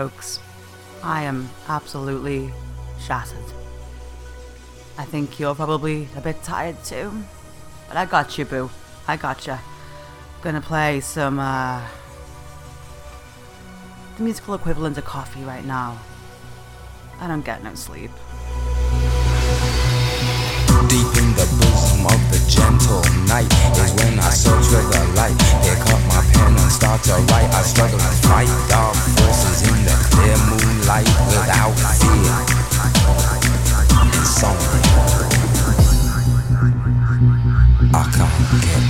folks. I am absolutely shattered. I think you're probably a bit tired too. But I got you, boo. I got you. Gonna play some, uh. the musical equivalent of coffee right now. I don't get no sleep. Deep in the bosom of the gentle night is when I search for the light. Pick up my pen and start to write. I struggle to fight dark forces in the clear moonlight without fear. In Insomnia. I can't get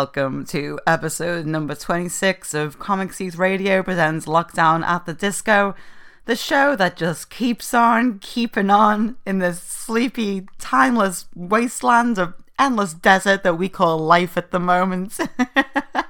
Welcome to episode number 26 of Comic Seeds Radio presents Lockdown at the Disco, the show that just keeps on keeping on in this sleepy, timeless wasteland of endless desert that we call life at the moment.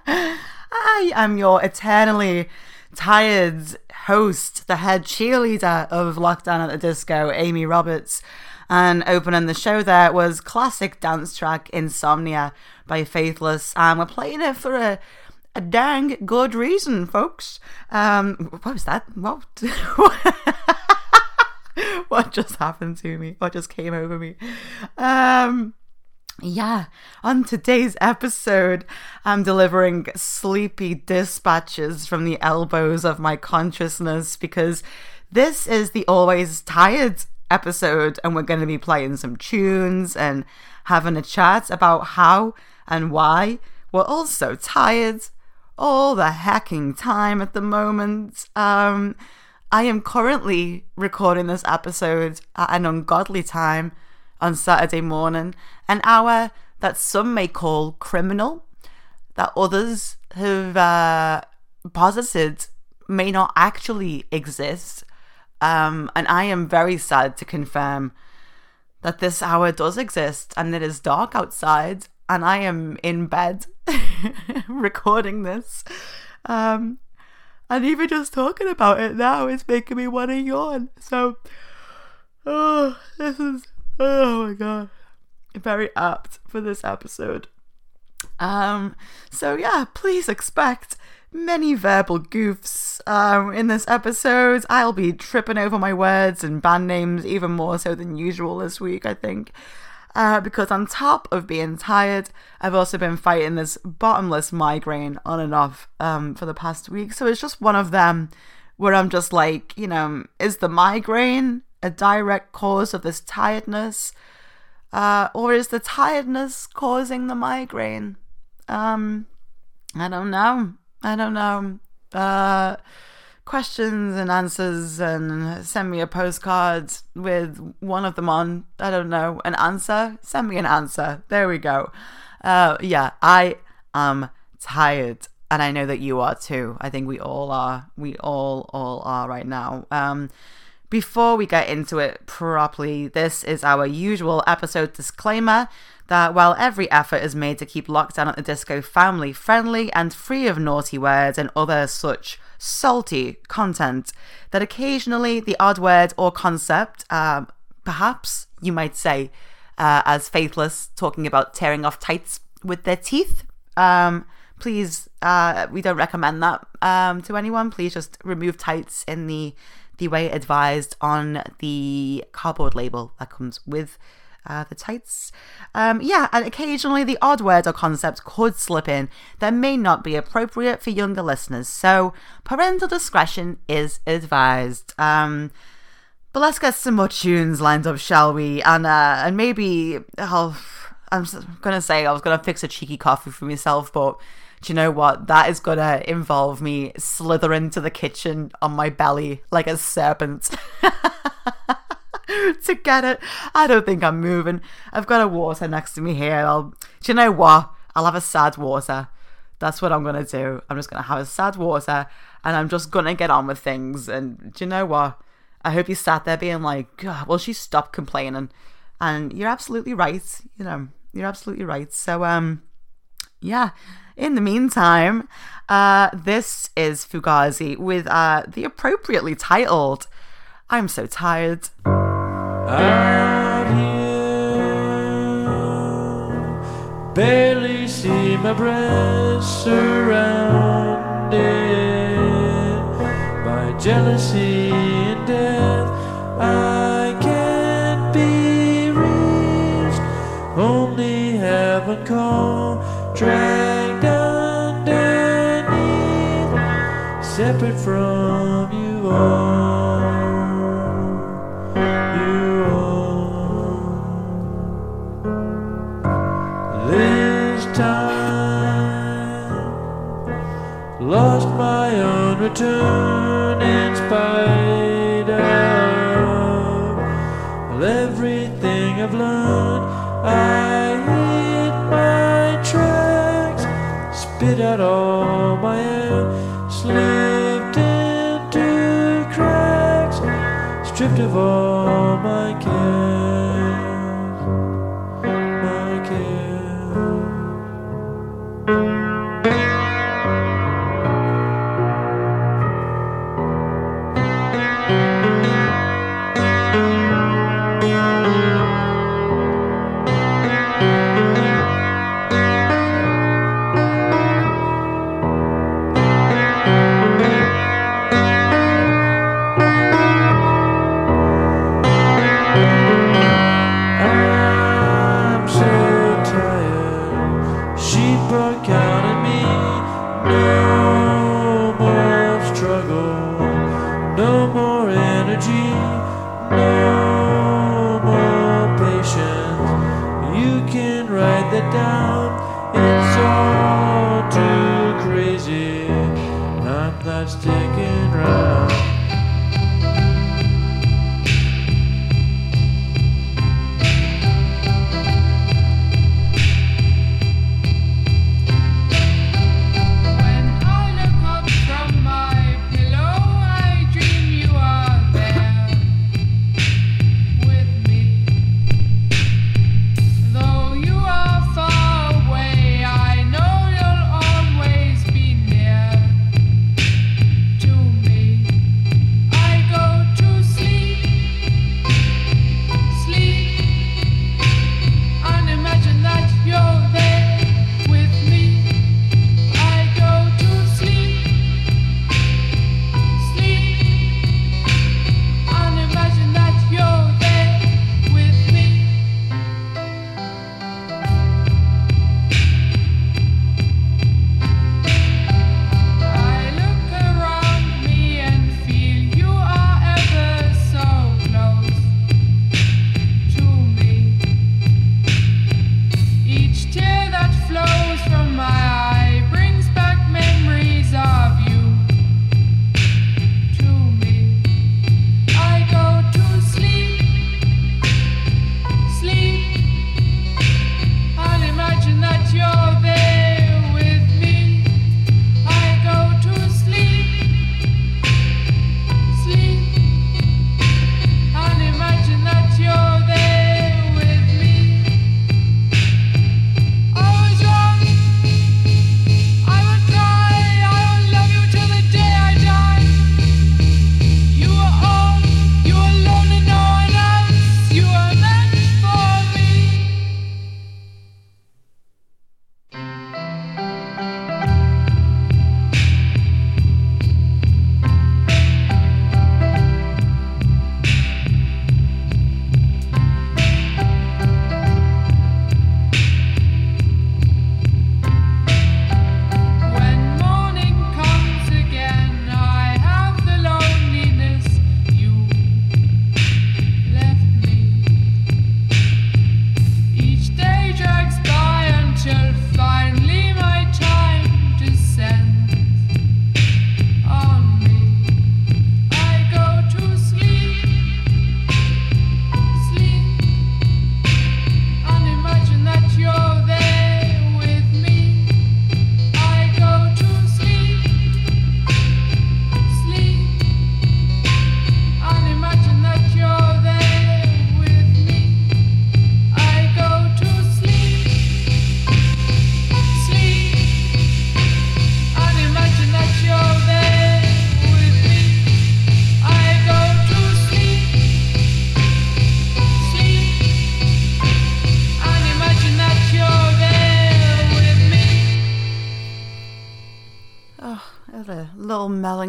I am your eternally tired host, the head cheerleader of Lockdown at the Disco, Amy Roberts. And opening the show there was classic dance track Insomnia by Faithless. And we're playing it for a, a dang good reason, folks. Um, what was that? What? what just happened to me? What just came over me? Um, yeah, on today's episode, I'm delivering sleepy dispatches from the elbows of my consciousness because this is the always tired episode, and we're going to be playing some tunes and having a chat about how and why we're all so tired all the hacking time at the moment. Um, I am currently recording this episode at an ungodly time on Saturday morning, an hour that some may call criminal, that others have uh, posited may not actually exist. Um, and I am very sad to confirm that this hour does exist and it is dark outside and I am in bed recording this. Um, And even just talking about it now is making me want to yawn. So, oh, this is, oh my god, very apt for this episode. Um, so yeah, please expect many verbal goofs um, in this episode. I'll be tripping over my words and band names even more so than usual this week, I think. Uh, because on top of being tired, I've also been fighting this bottomless migraine on and off um, for the past week. So it's just one of them where I'm just like, you know, is the migraine a direct cause of this tiredness? Uh, or is the tiredness causing the migraine? Um, I don't know. I don't know. Uh, questions and answers and send me a postcard with one of them on. I don't know. An answer? Send me an answer. There we go. Uh, yeah, I am tired. And I know that you are too. I think we all are. We all, all are right now. Um, before we get into it properly, this is our usual episode disclaimer that while every effort is made to keep Lockdown at the Disco family friendly and free of naughty words and other such salty content, that occasionally the odd word or concept, um, perhaps you might say, uh, as faithless, talking about tearing off tights with their teeth. Um, please, uh, we don't recommend that um, to anyone. Please just remove tights in the the way advised on the cardboard label that comes with uh, the tights. Um, yeah, and occasionally the odd word or concept could slip in that may not be appropriate for younger listeners, so parental discretion is advised. Um, but let's get some more tunes lined up, shall we? And uh, and maybe I'll. I'm gonna say I was gonna fix a cheeky coffee for myself, but do you know what? That is gonna involve me slithering to the kitchen on my belly like a serpent. to get it. I don't think I'm moving. I've got a water next to me here. I'll, do you know what? I'll have a sad water. That's what I'm gonna do. I'm just gonna have a sad water, and I'm just gonna get on with things. And do you know what? I hope you sat there being like, "Well, she stopped complaining," and you're absolutely right. You know, you're absolutely right. So, um, yeah. In the meantime, uh, this is Fugazi with uh, the appropriately titled "I'm So Tired." Out here. Barely see my breath surrounded by jealousy and death. I can't be reached, only heaven call, dragged underneath, separate from you all.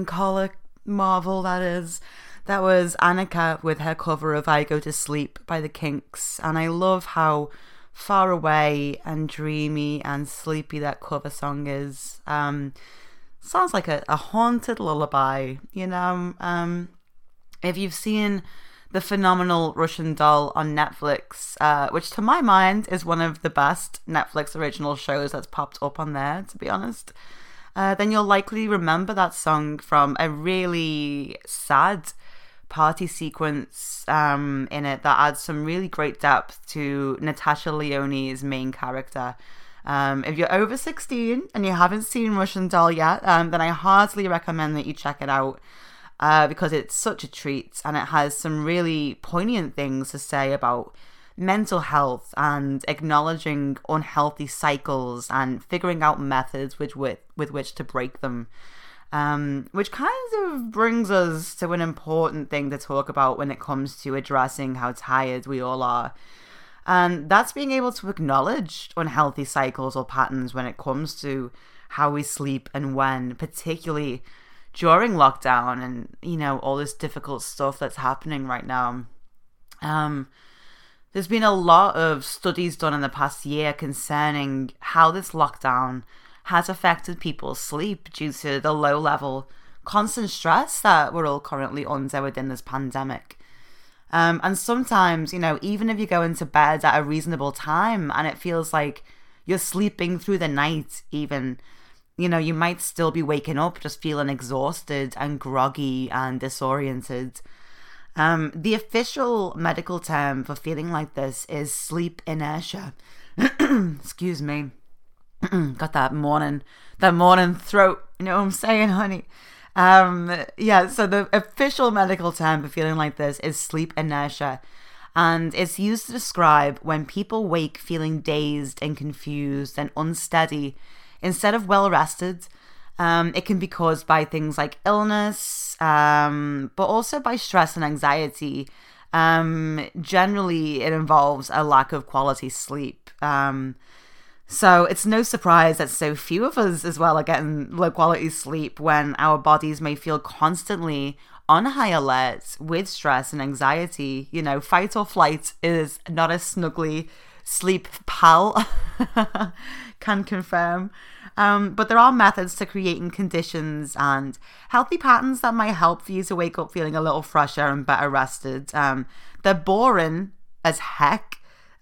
Melancholic marvel that is. That was Anika with her cover of I Go to Sleep by the Kinks. And I love how far away and dreamy and sleepy that cover song is. Um, sounds like a, a haunted lullaby, you know. Um, if you've seen the phenomenal Russian Doll on Netflix, uh, which to my mind is one of the best Netflix original shows that's popped up on there, to be honest, uh, then you'll likely remember that song from a really sad party sequence um, in it that adds some really great depth to Natasha Lyonne's main character. Um, if you're over 16 and you haven't seen Russian Doll yet, um, then I heartily recommend that you check it out uh, because it's such a treat and it has some really poignant things to say about mental health and acknowledging unhealthy cycles and figuring out methods with, with, with which to break them. Um, which kind of brings us to an important thing to talk about when it comes to addressing how tired we all are. And that's being able to acknowledge unhealthy cycles or patterns when it comes to how we sleep and when, particularly during lockdown and, you know, all this difficult stuff that's happening right now. Um, there's been a lot of studies done in the past year concerning how this lockdown has affected people's sleep due to the low level, constant stress that we're all currently under within this pandemic. Um, and sometimes, you know, even if you go into bed at a reasonable time and it feels like you're sleeping through the night, even, you know, you might still be waking up just feeling exhausted and groggy and disoriented. Um, the official medical term for feeling like this is sleep inertia. Excuse me. Got that morning, that morning throat. You know what I'm saying, honey? Um, yeah, so the official medical term for feeling like this is sleep inertia. And it's used to describe when people wake feeling dazed and confused and unsteady instead of well rested. Um, it can be caused by things like illness, um, but also by stress and anxiety. Um, generally, it involves a lack of quality sleep. Um, so it's no surprise that so few of us as well are getting low quality sleep when our bodies may feel constantly on high alert with stress and anxiety. You know, fight or flight is not a snuggly sleep pal, can confirm. Um, but there are methods to creating conditions and healthy patterns that might help for you to wake up feeling a little fresher and better rested. Um, they're boring as heck.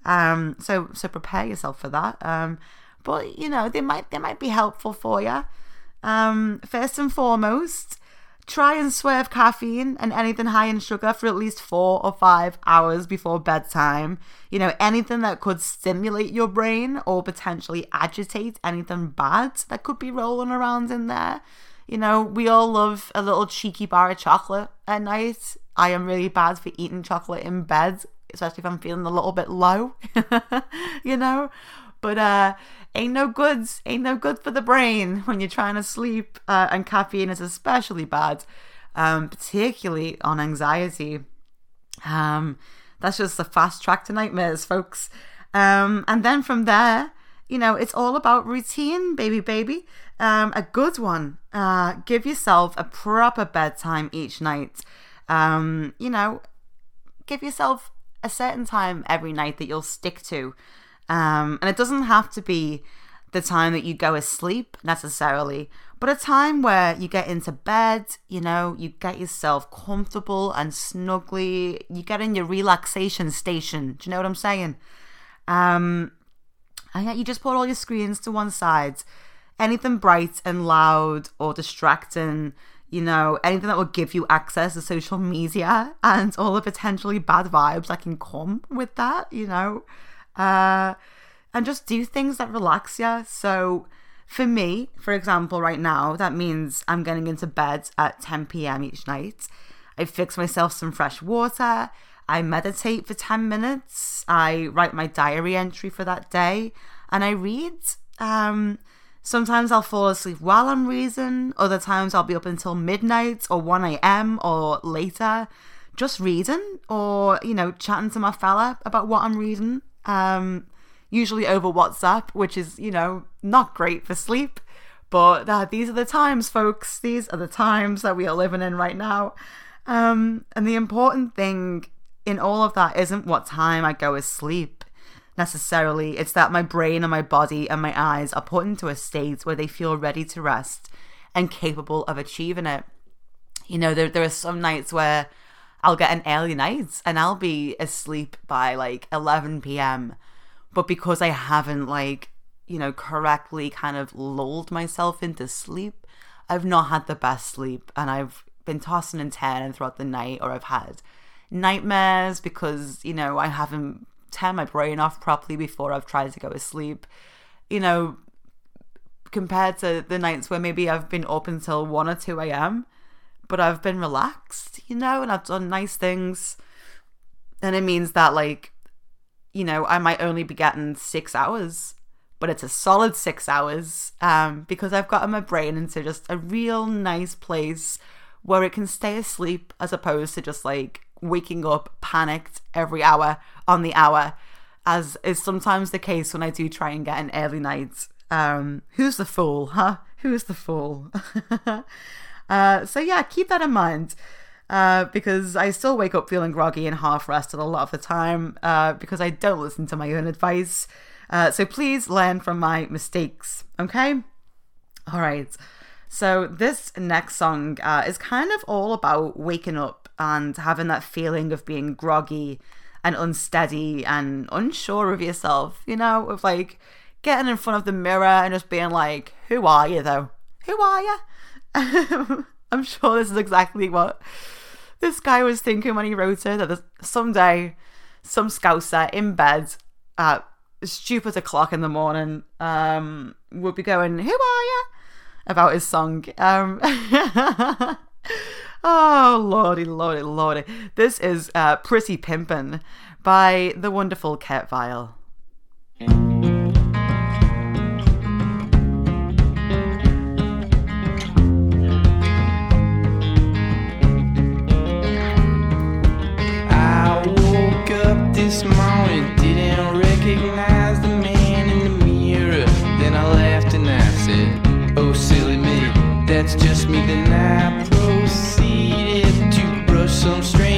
Um, so so prepare yourself for that. Um, but you know they might they might be helpful for you. Um, first and foremost, try and swerve caffeine and anything high in sugar for at least four or five hours before bedtime. You know, anything that could stimulate your brain or potentially agitate anything bad that could be rolling around in there. You know, we all love a little cheeky bar of chocolate at night. I am really bad for eating chocolate in bed, especially if I'm feeling a little bit low, you know. But uh, ain't no goods, ain't no good for the brain when you're trying to sleep, uh, and caffeine is especially bad, um, particularly on anxiety. Um, that's just the fast track to nightmares, folks. Um, and then from there, you know, it's all about routine, baby, baby. Um, a good one. Uh, give yourself a proper bedtime each night. Um, you know, give yourself a certain time every night that you'll stick to. Um, and it doesn't have to be the time that you go asleep necessarily, but a time where you get into bed, you know, you get yourself comfortable and snugly, you get in your relaxation station. Do you know what I'm saying? Um, and yet you just put all your screens to one side. Anything bright and loud or distracting, you know, anything that will give you access to social media and all the potentially bad vibes that can come with that, you know. Uh, and just do things that relax you. So, for me, for example, right now, that means I'm getting into bed at 10 p.m. each night. I fix myself some fresh water. I meditate for 10 minutes. I write my diary entry for that day and I read. Um, sometimes I'll fall asleep while I'm reading. Other times I'll be up until midnight or 1 a.m. or later just reading or, you know, chatting to my fella about what I'm reading. Um, usually over WhatsApp, which is, you know, not great for sleep. But uh, these are the times, folks. These are the times that we are living in right now. Um, and the important thing in all of that isn't what time I go to sleep necessarily. It's that my brain and my body and my eyes are put into a state where they feel ready to rest and capable of achieving it. You know, there, there are some nights where I'll get an early night and I'll be asleep by like 11 p.m. But because I haven't like, you know, correctly kind of lulled myself into sleep, I've not had the best sleep and I've been tossing and turning throughout the night or I've had nightmares because, you know, I haven't turned my brain off properly before I've tried to go to sleep. You know, compared to the nights where maybe I've been up until 1 or 2 a.m., but I've been relaxed, you know, and I've done nice things. And it means that, like, you know, I might only be getting six hours, but it's a solid six hours um, because I've gotten my brain into just a real nice place where it can stay asleep as opposed to just like waking up panicked every hour on the hour, as is sometimes the case when I do try and get an early night. Um, who's the fool, huh? Who's the fool? uh, so yeah, keep that in mind. Uh, because I still wake up feeling groggy and half rested a lot of the time uh, because I don't listen to my own advice. Uh, so please learn from my mistakes, okay? All right. So this next song uh, is kind of all about waking up and having that feeling of being groggy and unsteady and unsure of yourself, you know, of like getting in front of the mirror and just being like, who are you though? Who are you? I'm sure this is exactly what this guy was thinking when he wrote it that someday some scouser in bed at stupid o'clock in the morning um, would be going, Who are you? about his song. Um, oh, lordy, lordy, lordy. This is uh, Pretty Pimpin' by the wonderful Kurt Vile. Didn't recognize the man in the mirror. Then I laughed and I said, Oh, silly me, that's just me. Then I proceeded to brush some stranger's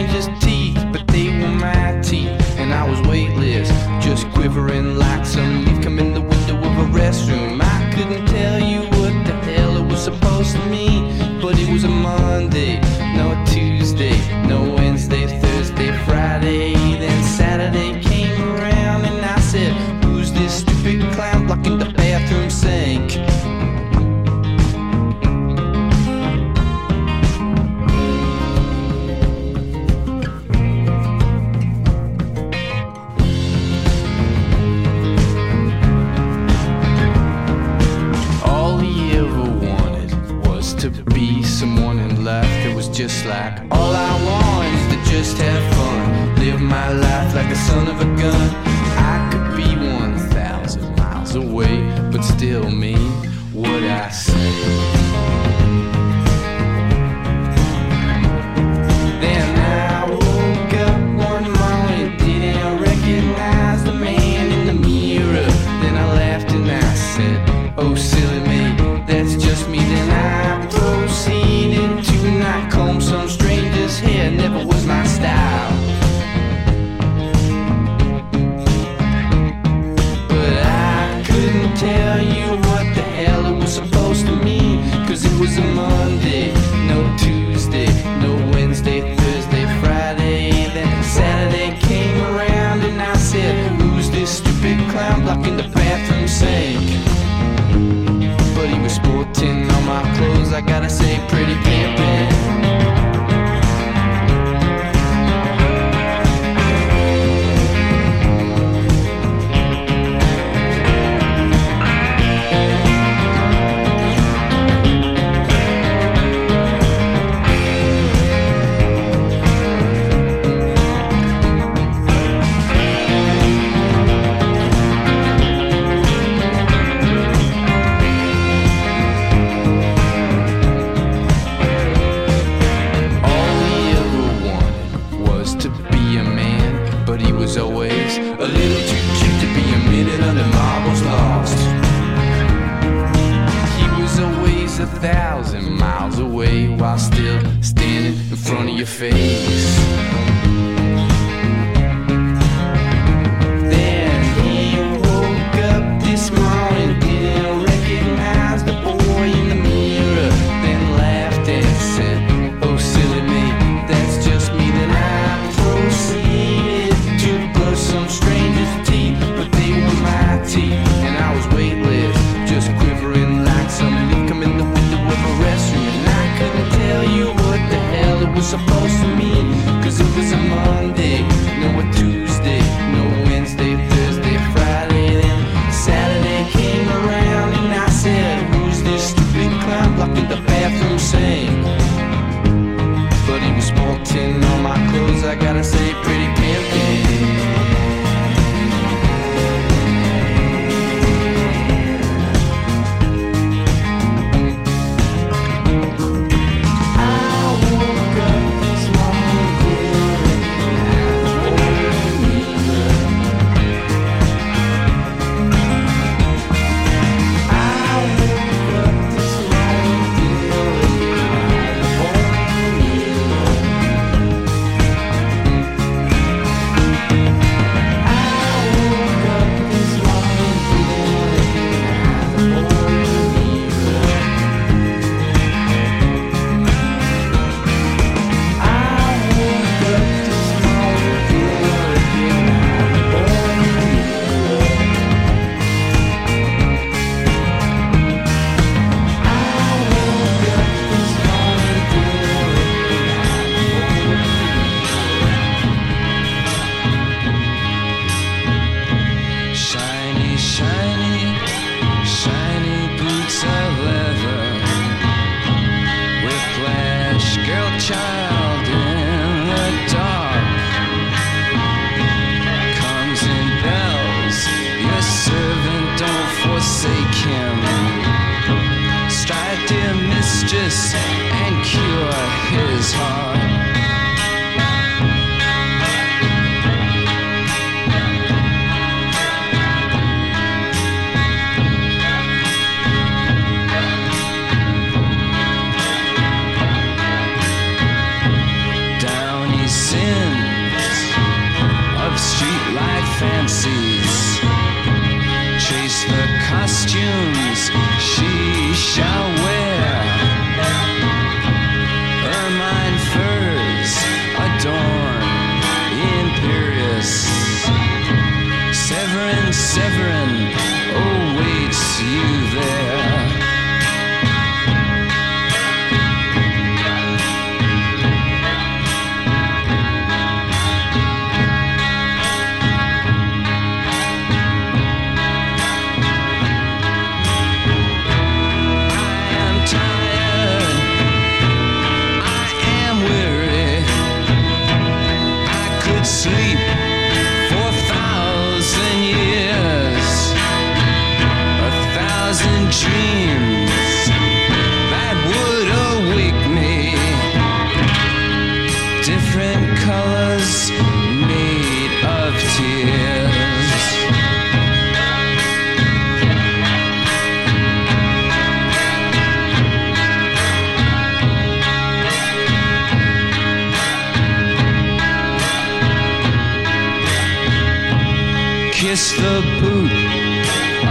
kiss the boot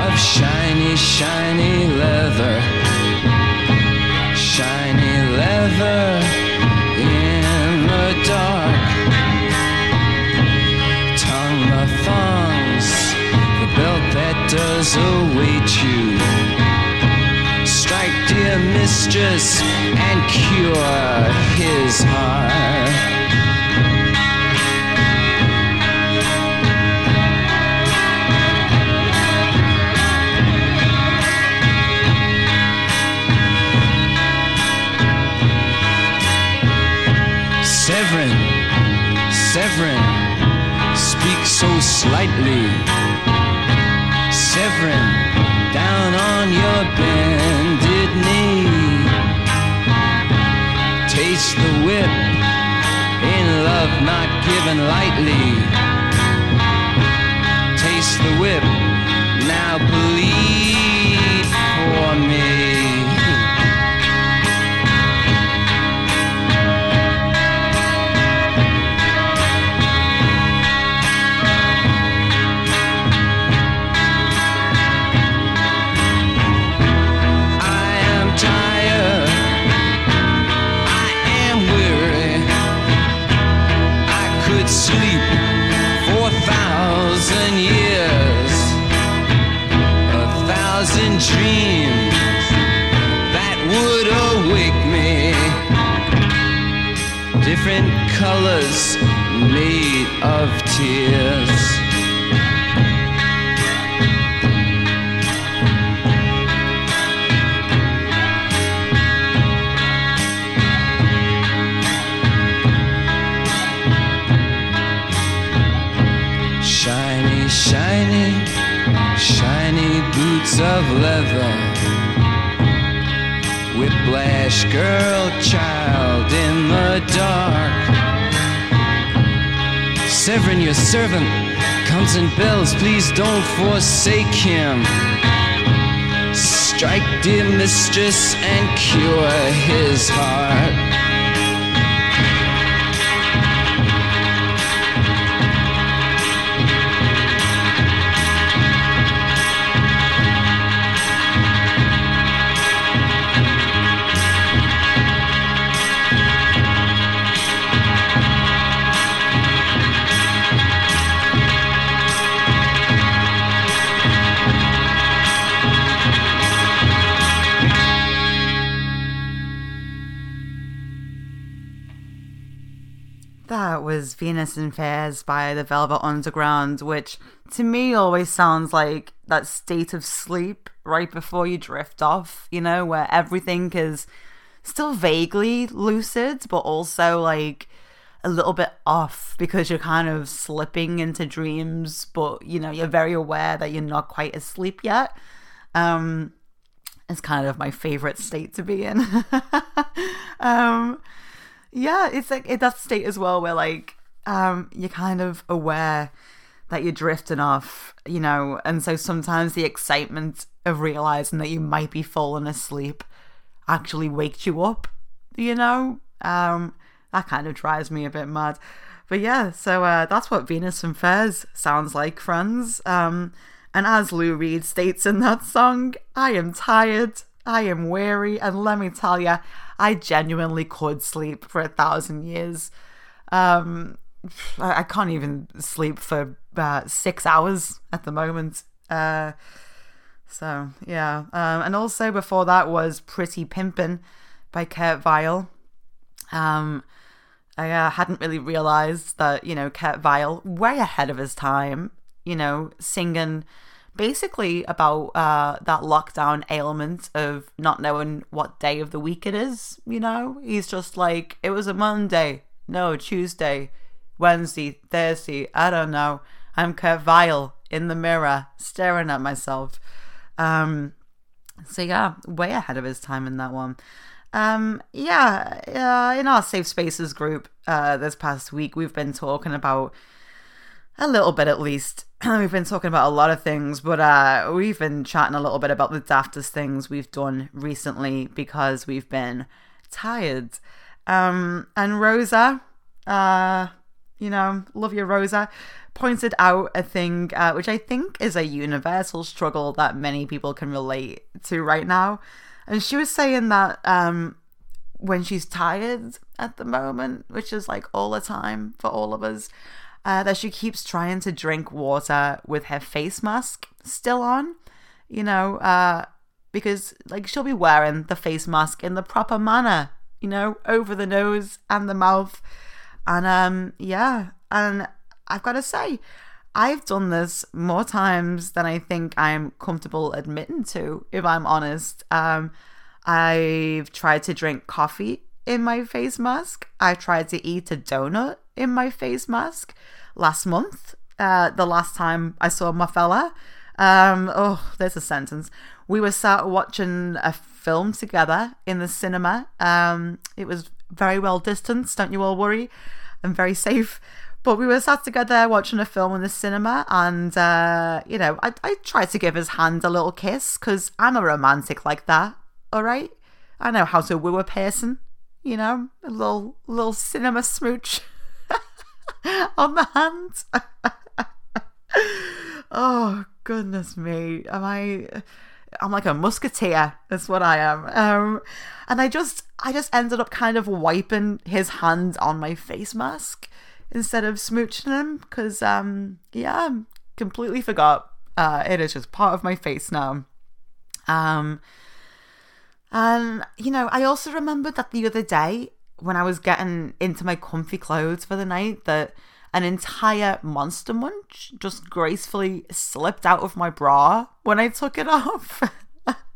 of shiny, shiny leather. Shiny leather in the dark. Tongue the thongs, the belt that does await you. Strike, dear mistress, and cure his heart. slightly, Severin down on your bended knee. Taste the whip in love not given lightly. Taste the whip. Dreams that would awake me. Different colors made of tears. Of leather. Whiplash girl, child in the dark. Severin, your servant, comes and bells. Please don't forsake him. Strike, dear mistress, and cure his heart. Venus in Furs by the Velvet Underground, which to me always sounds like that state of sleep right before you drift off, you know, where everything is still vaguely lucid, but also like a little bit off because you're kind of slipping into dreams, but you know, you're very aware that you're not quite asleep yet. Um, it's kind of my favorite state to be in. um, yeah, it's like it's that state as well where like um you're kind of aware that you're drifting off, you know, and so sometimes the excitement of realizing that you might be falling asleep actually wakes you up, you know? Um that kind of drives me a bit mad. But yeah, so uh that's what Venus in Furs sounds like, friends. Um and as Lou Reed states in that song, I am tired, I am weary, and let me tell you, I genuinely could sleep for a thousand years. Um, I, can't even sleep for uh, six hours at the moment. Uh, so yeah, um, and also before that was "Pretty Pimpin" by Kurt Vile. Um, I uh, hadn't really realized that you know Kurt Vile way ahead of his time. You know, singing basically about uh, that lockdown ailment of not knowing what day of the week it is. You know, he's just like, it was a Monday, no, Tuesday, Wednesday, Thursday, I don't know. I'm Kurt Vile in the mirror, staring at myself. Um, so yeah, way ahead of his time in that one. Um, yeah, uh, in our safe spaces group uh, this past week, we've been talking about a little bit at least. we've been talking about a lot of things, but uh, we've been chatting a little bit about the daftest things we've done recently because we've been tired. Um, and Rosa, uh, you know, love you, Rosa, pointed out a thing uh, which I think is a universal struggle that many people can relate to right now. And she was saying that um, when she's tired at the moment, which is like all the time for all of us, uh, that she keeps trying to drink water with her face mask still on, you know, uh, because like she'll be wearing the face mask in the proper manner, you know, over the nose and the mouth. And um, yeah, and I've got to say, I've done this more times than I think I'm comfortable admitting to, if I'm honest. Um, I've tried to drink coffee in my face mask. I tried to eat a donut in my face mask last month. Uh, the last time I saw my fella. Um, oh, there's a sentence. We were sat watching a film together in the cinema. Um, it was very well distanced, don't you all worry. I'm very safe. But we were sat together watching a film in the cinema, and uh, you know, I, I tried to give his hand a little kiss because I'm a romantic like that. All right, I know how to woo a person. You know, a little little cinema smooch on the hand. oh goodness me, am I? I'm like a musketeer. That's what I am. Um, and I just, I just ended up kind of wiping his hand on my face mask instead of smooching him because um yeah completely forgot uh it is just part of my face now um and you know i also remembered that the other day when i was getting into my comfy clothes for the night that an entire monster munch just gracefully slipped out of my bra when i took it off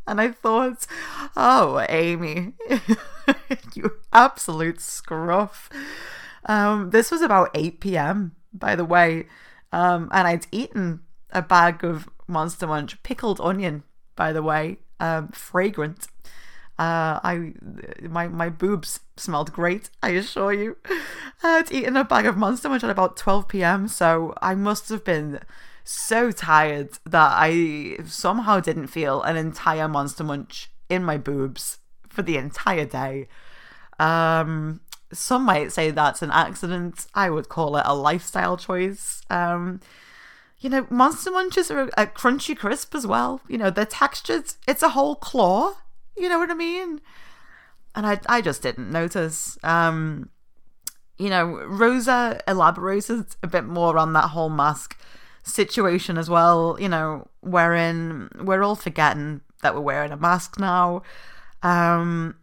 and i thought oh amy you absolute scruff um, this was about 8 p.m., by the way, um, and I'd eaten a bag of Monster Munch pickled onion, by the way, um, fragrant. Uh, I my my boobs smelled great. I assure you. I'd eaten a bag of Monster Munch at about 12 p.m., so I must have been so tired that I somehow didn't feel an entire Monster Munch in my boobs for the entire day. Um, some might say that's an accident. I would call it a lifestyle choice. Um, you know, Monster Munches are a crunchy crisp as well. You know, they're textured. It's a whole claw. You know what I mean? And I, I just didn't notice. Um, you know, Rosa elaborated a bit more on that whole mask situation as well. You know, wherein we're all forgetting that we're wearing a mask now. Um,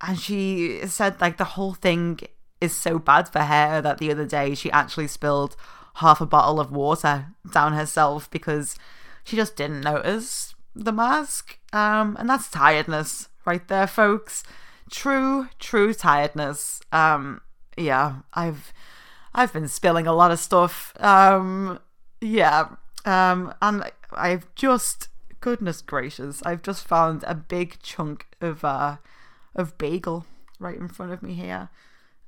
and she said like the whole thing is so bad for her that the other day she actually spilled half a bottle of water down herself because she just didn't notice the mask um and that's tiredness right there folks true true tiredness um yeah i've i've been spilling a lot of stuff um yeah um and i've just goodness gracious i've just found a big chunk of uh of bagel right in front of me here.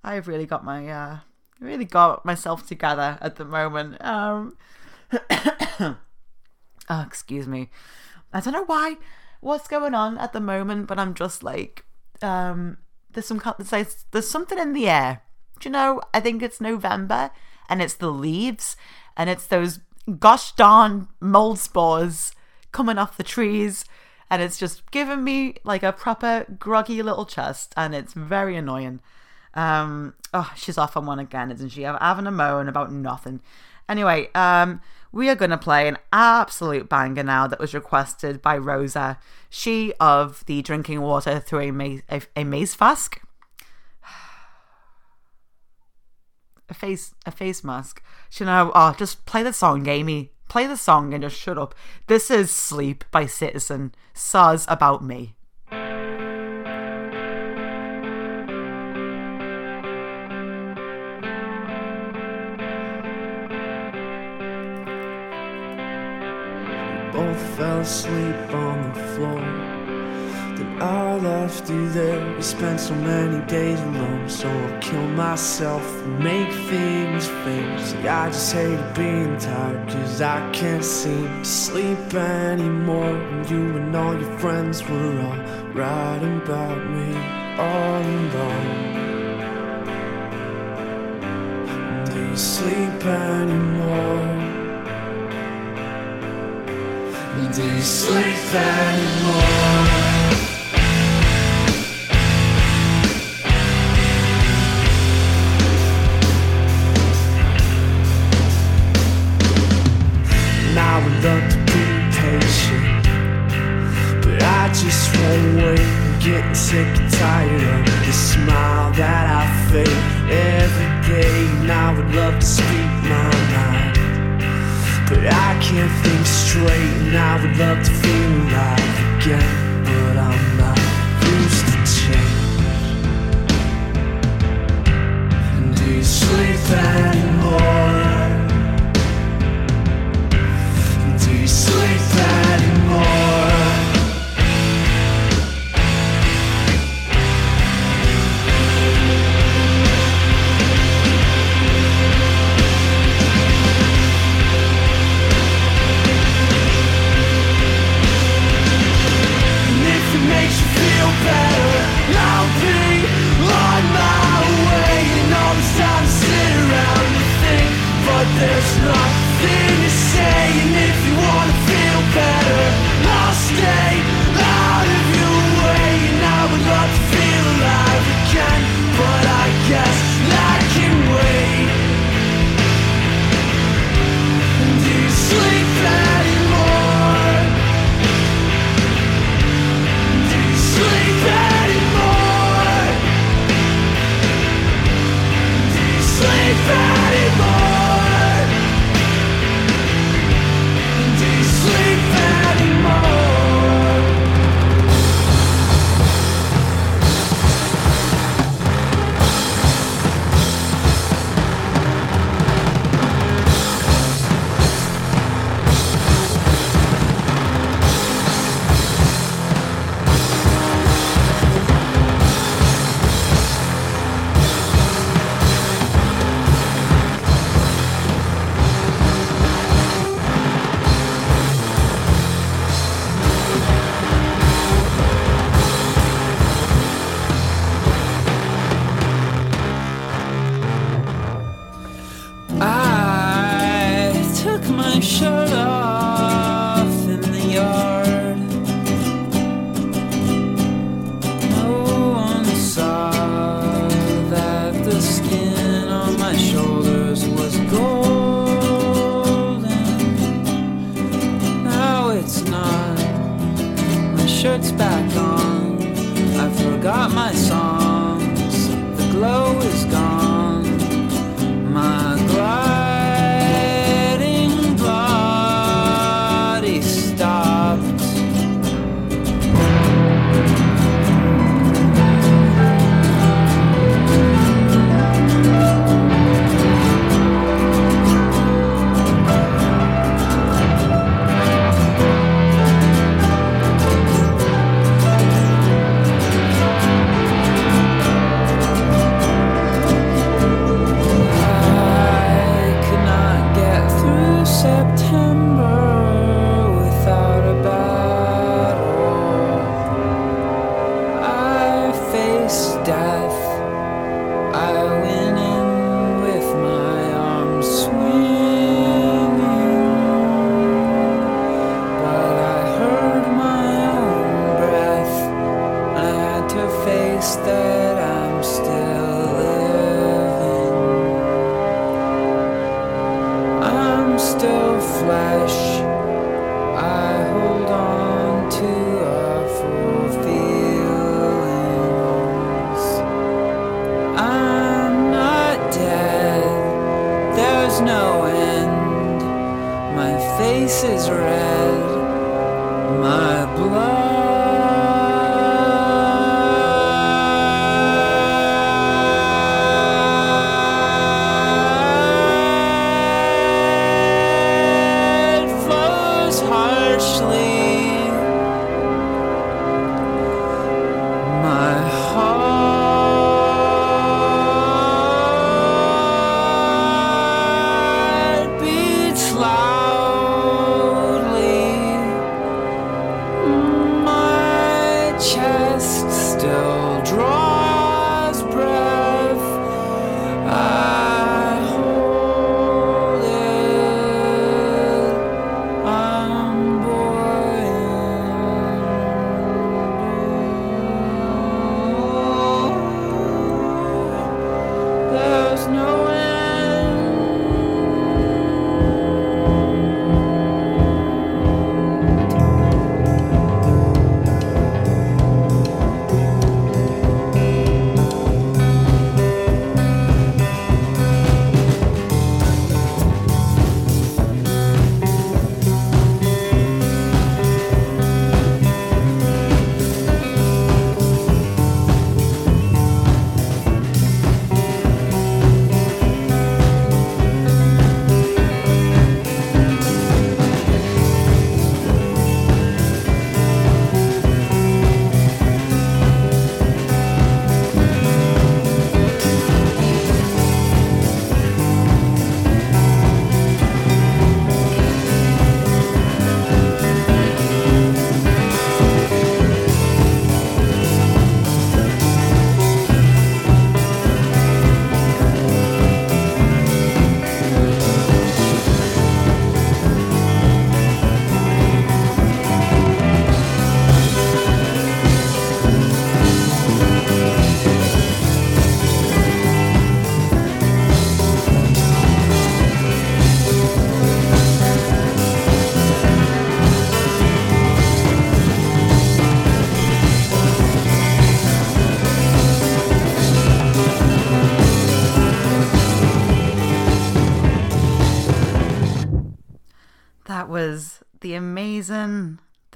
I've really got my uh really got myself together at the moment. Um oh, excuse me. I don't know why what's going on at the moment, but I'm just like um there's some there's, there's something in the air. Do you know? I think it's November and it's the leaves and it's those gosh darn mold spores coming off the trees and it's just giving me like a proper groggy little chest, and it's very annoying. Um, oh, she's off on one again, isn't she? I'm Having a moan about nothing. Anyway, um, we are going to play an absolute banger now that was requested by Rosa, she of the drinking water through a maze, a, a maze flask. A face, a face mask. You know, oh, just play the song, Amy play the song and just shut up. This is Sleep by Citizen. Saws about me. Fell asleep on the floor. Then I left you there. We spent so many days alone, so I'll kill myself and make things fake. See, I just hate being tired, cause I can't seem to sleep anymore. And you and all your friends were all writing about me all alone. Do you sleep anymore? Do sleep anymore?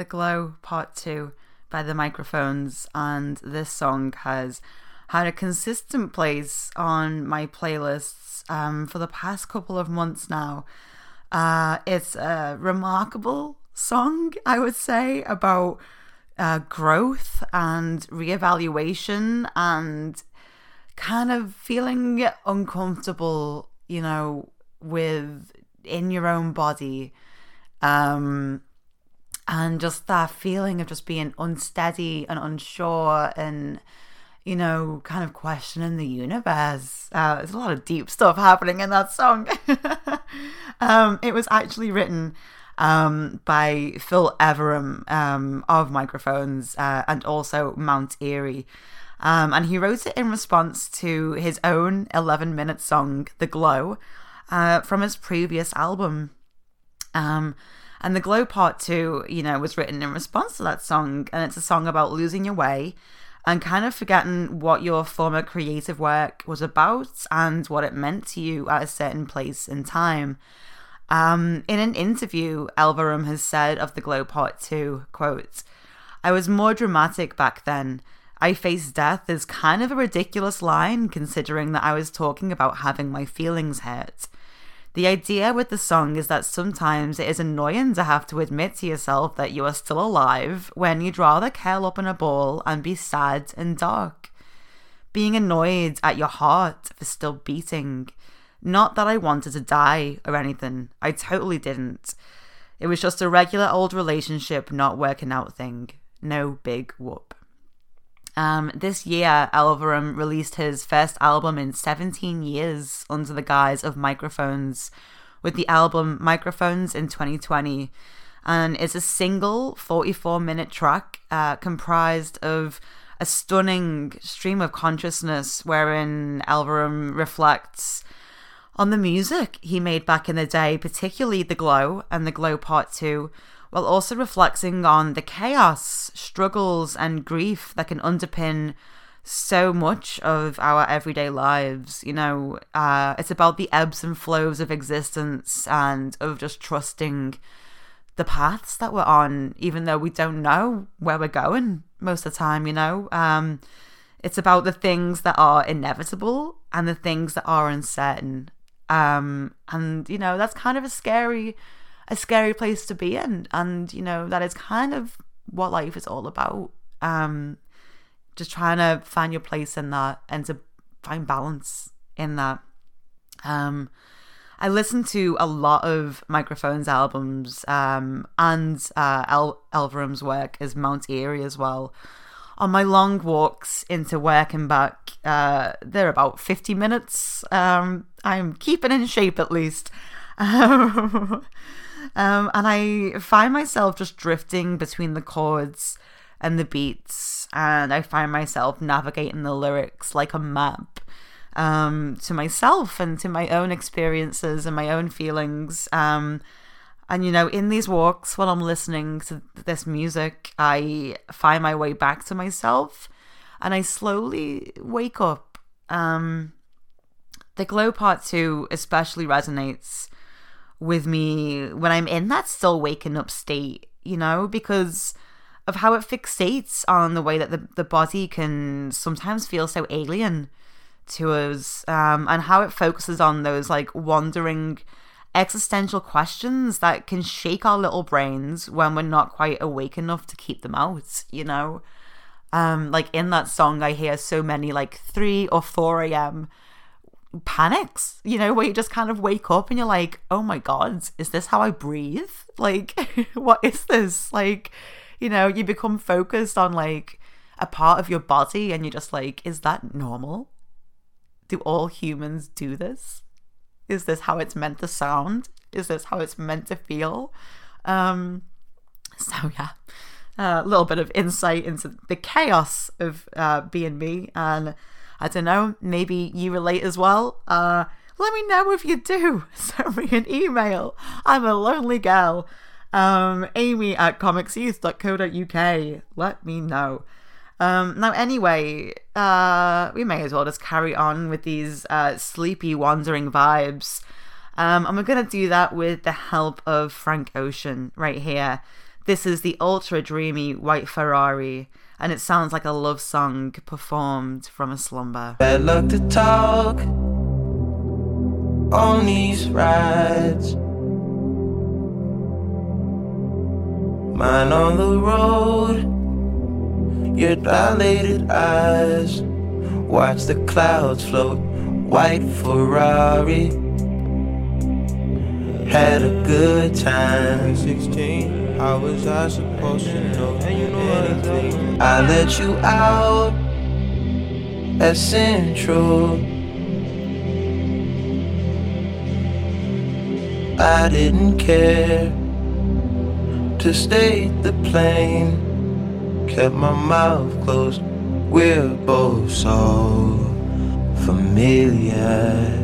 The Glow Part 2 by The Microphones, and this song has had a consistent place on my playlists um, for the past couple of months now. Uh, it's a remarkable song, I would say, about uh, growth and reevaluation and kind of feeling uncomfortable, you know, with in your own body. Um, and just that feeling of just being unsteady and unsure and you know kind of questioning the universe. Uh, there's a lot of deep stuff happening in that song. Um, it was actually written um, by phil Elverum um, of microphones uh, and also Mount Eerie. Um, and he wrote it in response to his own 11 minute song the glow uh, from his previous album. Um, and The Glow Part 2, you know, was written in response to that song. And it's a song about losing your way and kind of forgetting what your former creative work was about and what it meant to you at a certain place in time. Um, in an interview, Elverum has said of the Glow Part 2, quote, I was more dramatic back then. I faced death is kind of a ridiculous line considering that I was talking about having my feelings hurt. The idea with the song is that sometimes it is annoying to have to admit to yourself that you are still alive when you'd rather curl up in a ball and be sad and dark. Being annoyed at your heart for still beating. Not that I wanted to die or anything, I totally didn't. It was just a regular old relationship not working out thing. No big whoop. Um, this year, Elverum released his first album in 17 years under the guise of Microphones, with the album Microphones in 2020. And it's a single 44 minute track uh, comprised of a stunning stream of consciousness wherein Elverum reflects on the music he made back in the day, particularly The Glow and The Glow Part 2 while also reflecting on the chaos, struggles, and grief that can underpin so much of our everyday lives. You know, uh, it's about the ebbs and flows of existence and of just trusting the paths that we're on, even though we don't know where we're going most of the time, you know. Um, it's about the things that are inevitable and the things that are uncertain. Um, and, you know, that's kind of a scary a scary place to be in and you know that is kind of what life is all about um just trying to find your place in that and to find balance in that um I listened to a lot of Microphones albums um, and uh, El- Elverum's work as Mount Eerie as well. On my long walks into work and back, uh, they're about 50 minutes. Um, I'm keeping in shape at least. Um, and I find myself just drifting between the chords and the beats, and I find myself navigating the lyrics like a map um, to myself and to my own experiences and my own feelings. Um, and you know, in these walks, while I'm listening to this music, I find my way back to myself, and I slowly wake up. Um, the glow part two especially resonates with me when I'm in that still waking up state, you know, because of how it fixates on the way that the, the body can sometimes feel so alien to us um, and how it focuses on those like wandering existential questions that can shake our little brains when we're not quite awake enough to keep them out, you know? Um, like in that song, I hear so many like 3 or 4 a.m panics, you know, where you just kind of wake up and you're like, oh my God, is this how I breathe? Like, what is this? Like, you know, you become focused on like a part of your body and you're just like, is that normal? Do all humans do this? Is this how it's meant to sound? Is this how it's meant to feel? Um, so yeah, a little bit of insight into the chaos of uh, being me and I don't know, maybe you relate as well. Uh, let me know if you do. Send me an email. I'm a lonely girl. Um, Amy at comicsyouth.co.uk. Let me know. Um, now, anyway, uh, we may as well just carry on with these uh, sleepy, wandering vibes. Um, and we're going to do that with the help of Frank Ocean right here. This is the ultra dreamy White Ferrari and it sounds like a love song performed from a slumber. Bad luck to talk on these rides. Mine on the road, your dilated eyes. Watch the clouds float, white Ferrari. Had a good time. 16. How was I supposed to know anything? I let you out at Central. I didn't care to state the plain. Kept my mouth closed. We're both so familiar.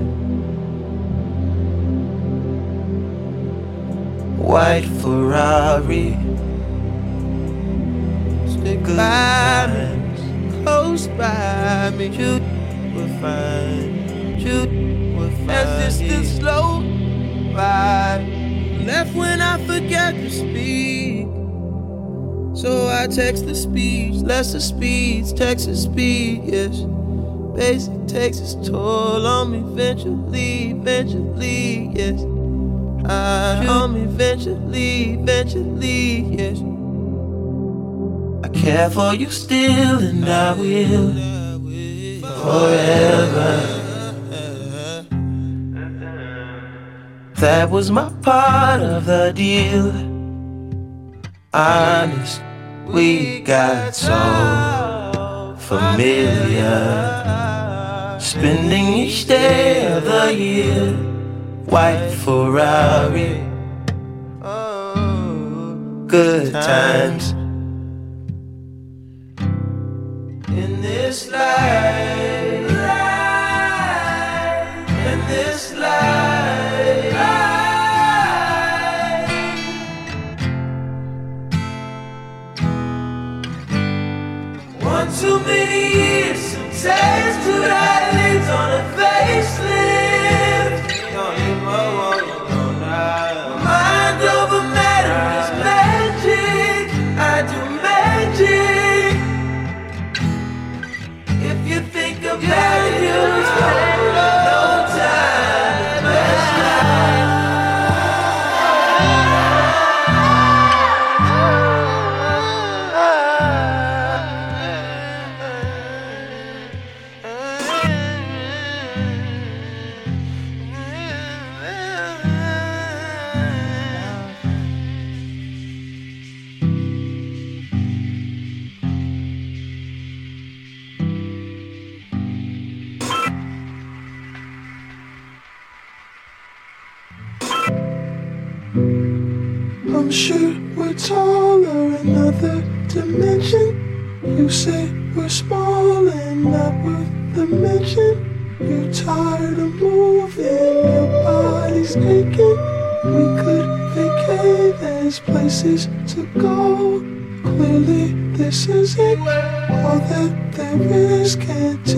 White Ferrari. Stick by me, close by me. Shoot, we're fine. Shoot, we're fine. As this slow ride. Left when I forget to speak. So I text the speech, lesser speeds, Texas speed, yes. Basic takes its toll on me eventually, eventually, yes. I eventually, eventually, yes. I care for you still, and I will forever. That was my part of the deal. Honest, we got so familiar. Spending each day of the year, white Ferrari. Oh good times. In this life, in this life. One too many years, some tattooed eyelids on a facelift. Places to go. Clearly, this isn't all that there is. Can't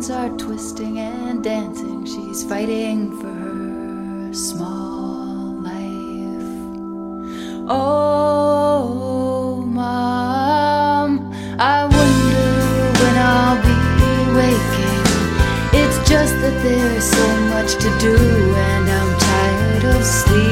bones are twisting and dancing. She's fighting for her small life. Oh, Mom, I wonder when I'll be waking. It's just that there's so much to do, and I'm tired of sleeping.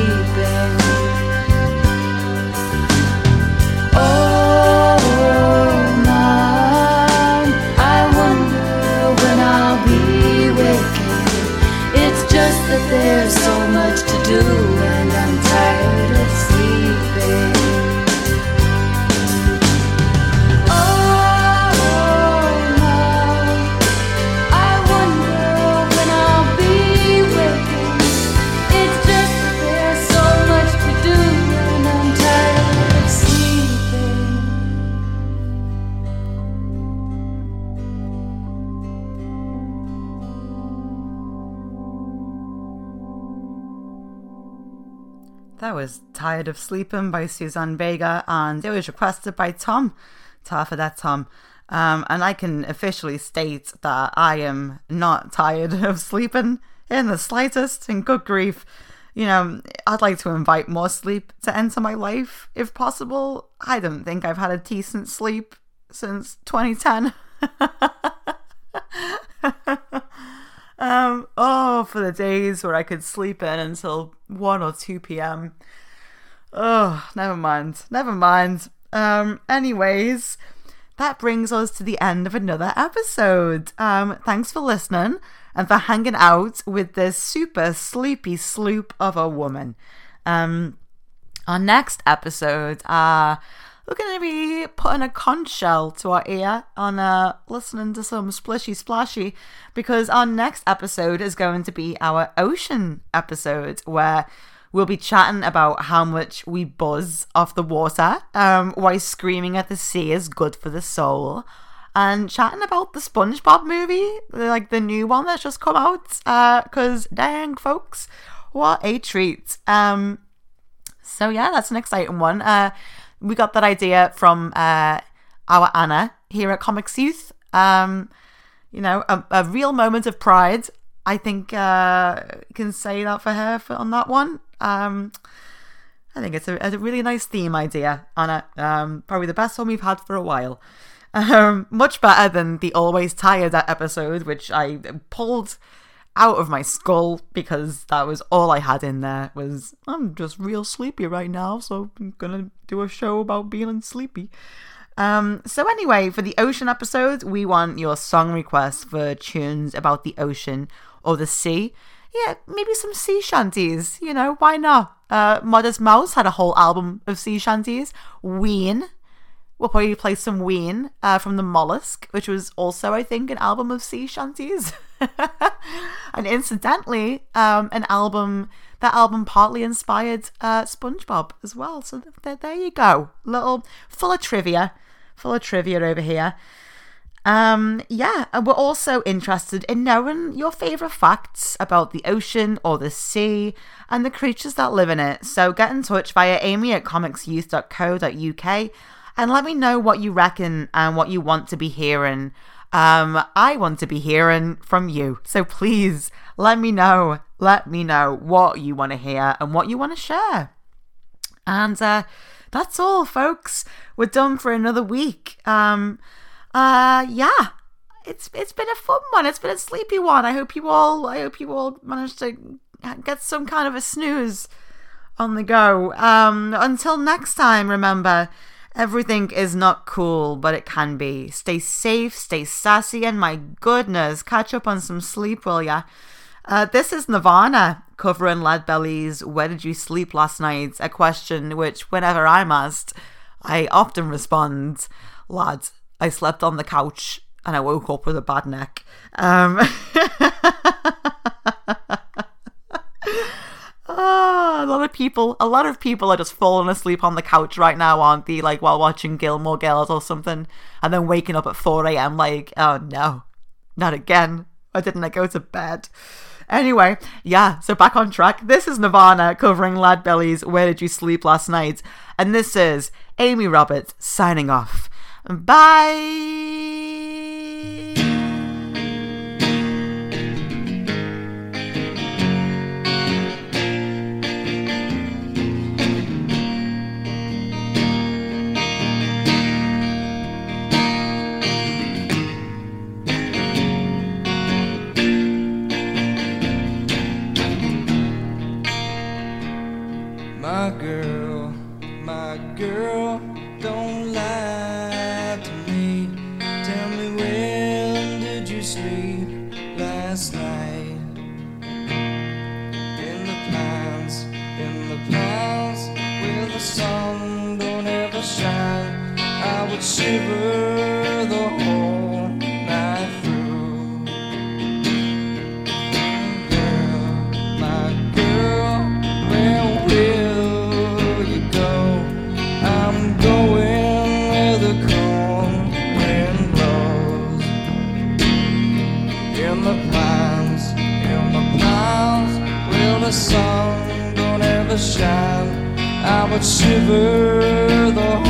Tired of Sleeping by Suzanne Vega, and it was requested by Tom. Ta for that, Tom. Um, and I can officially state that I am not tired of sleeping in the slightest, in good grief. You know, I'd like to invite more sleep to enter my life if possible. I don't think I've had a decent sleep since 2010. Um, oh, for the days where I could sleep in until 1 or 2 p.m. Oh, never mind. Never mind. Um, anyways, that brings us to the end of another episode. Um, thanks for listening and for hanging out with this super sleepy sloop of a woman. Um, our next episode, uh, we're going to be putting a conch shell to our ear on uh, listening to some splishy splashy because our next episode is going to be our ocean episode where we'll be chatting about how much we buzz off the water, um, why screaming at the sea is good for the soul, and chatting about the SpongeBob movie, like the new one that's just come out. Because dang, folks, what a treat! Um, so yeah, that's an exciting one. Uh, we got that idea from uh, our Anna here at Comics Youth. Um, you know, a, a real moment of pride. I think uh, can say that for her for, on that one. Um, I think it's a, a really nice theme idea, Anna. Um, probably the best one we've had for a while. Um, much better than the always tired episode, which I pulled out of my skull because that was all I had in there was I'm just real sleepy right now, so I'm gonna do a show about being sleepy. Um, so anyway, for the ocean episode, we want your song requests for tunes about the ocean or the sea. Yeah, maybe some sea shanties. You know, why not? Uh, Modest Mouse had a whole album of sea shanties. Ween We'll probably play some Ween uh, from the Mollusk, which was also, I think, an album of sea shanties. and incidentally, um, an album, that album partly inspired uh, SpongeBob as well. So th- there you go. Little, full of trivia, full of trivia over here. Um, yeah, we're also interested in knowing your favourite facts about the ocean or the sea and the creatures that live in it. So get in touch via amy at comicsyouth.co.uk and let me know what you reckon and what you want to be hearing. Um, I want to be hearing from you. So please let me know. Let me know what you want to hear and what you want to share. And uh, that's all, folks. We're done for another week. Um, uh, yeah, it's it's been a fun one. It's been a sleepy one. I hope you all. I hope you all managed to get some kind of a snooze on the go. Um, until next time, remember. Everything is not cool, but it can be. Stay safe, stay sassy, and my goodness, catch up on some sleep, will ya? Uh, this is Nirvana covering Lead Belly's Where Did You Sleep Last Night? A question which, whenever I'm asked, I often respond, Lad, I slept on the couch and I woke up with a bad neck. Um, Ah, a lot of people, a lot of people are just falling asleep on the couch right now, aren't they? Like while watching Gilmore Girls or something, and then waking up at 4 a.m. like, oh no, not again. Why didn't I go to bed? Anyway, yeah, so back on track. This is Nirvana covering Lead Belly's Where Did You Sleep Last Night? And this is Amy Roberts signing off. Bye! Don't ever shine. I would shiver the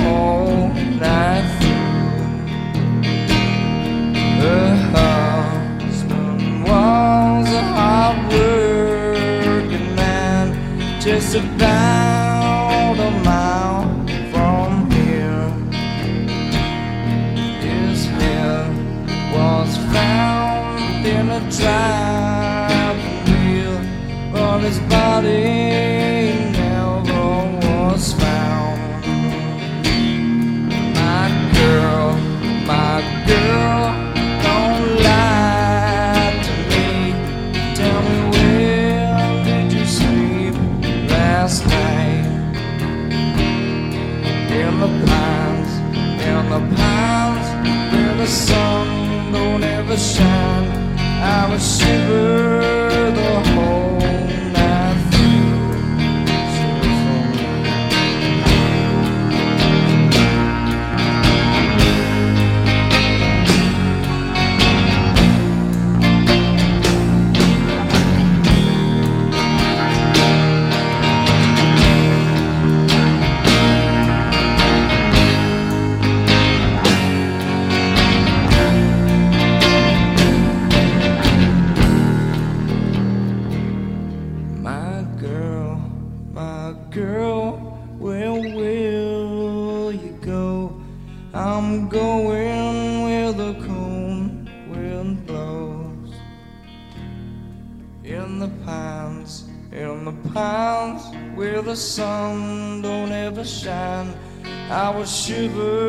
would shiver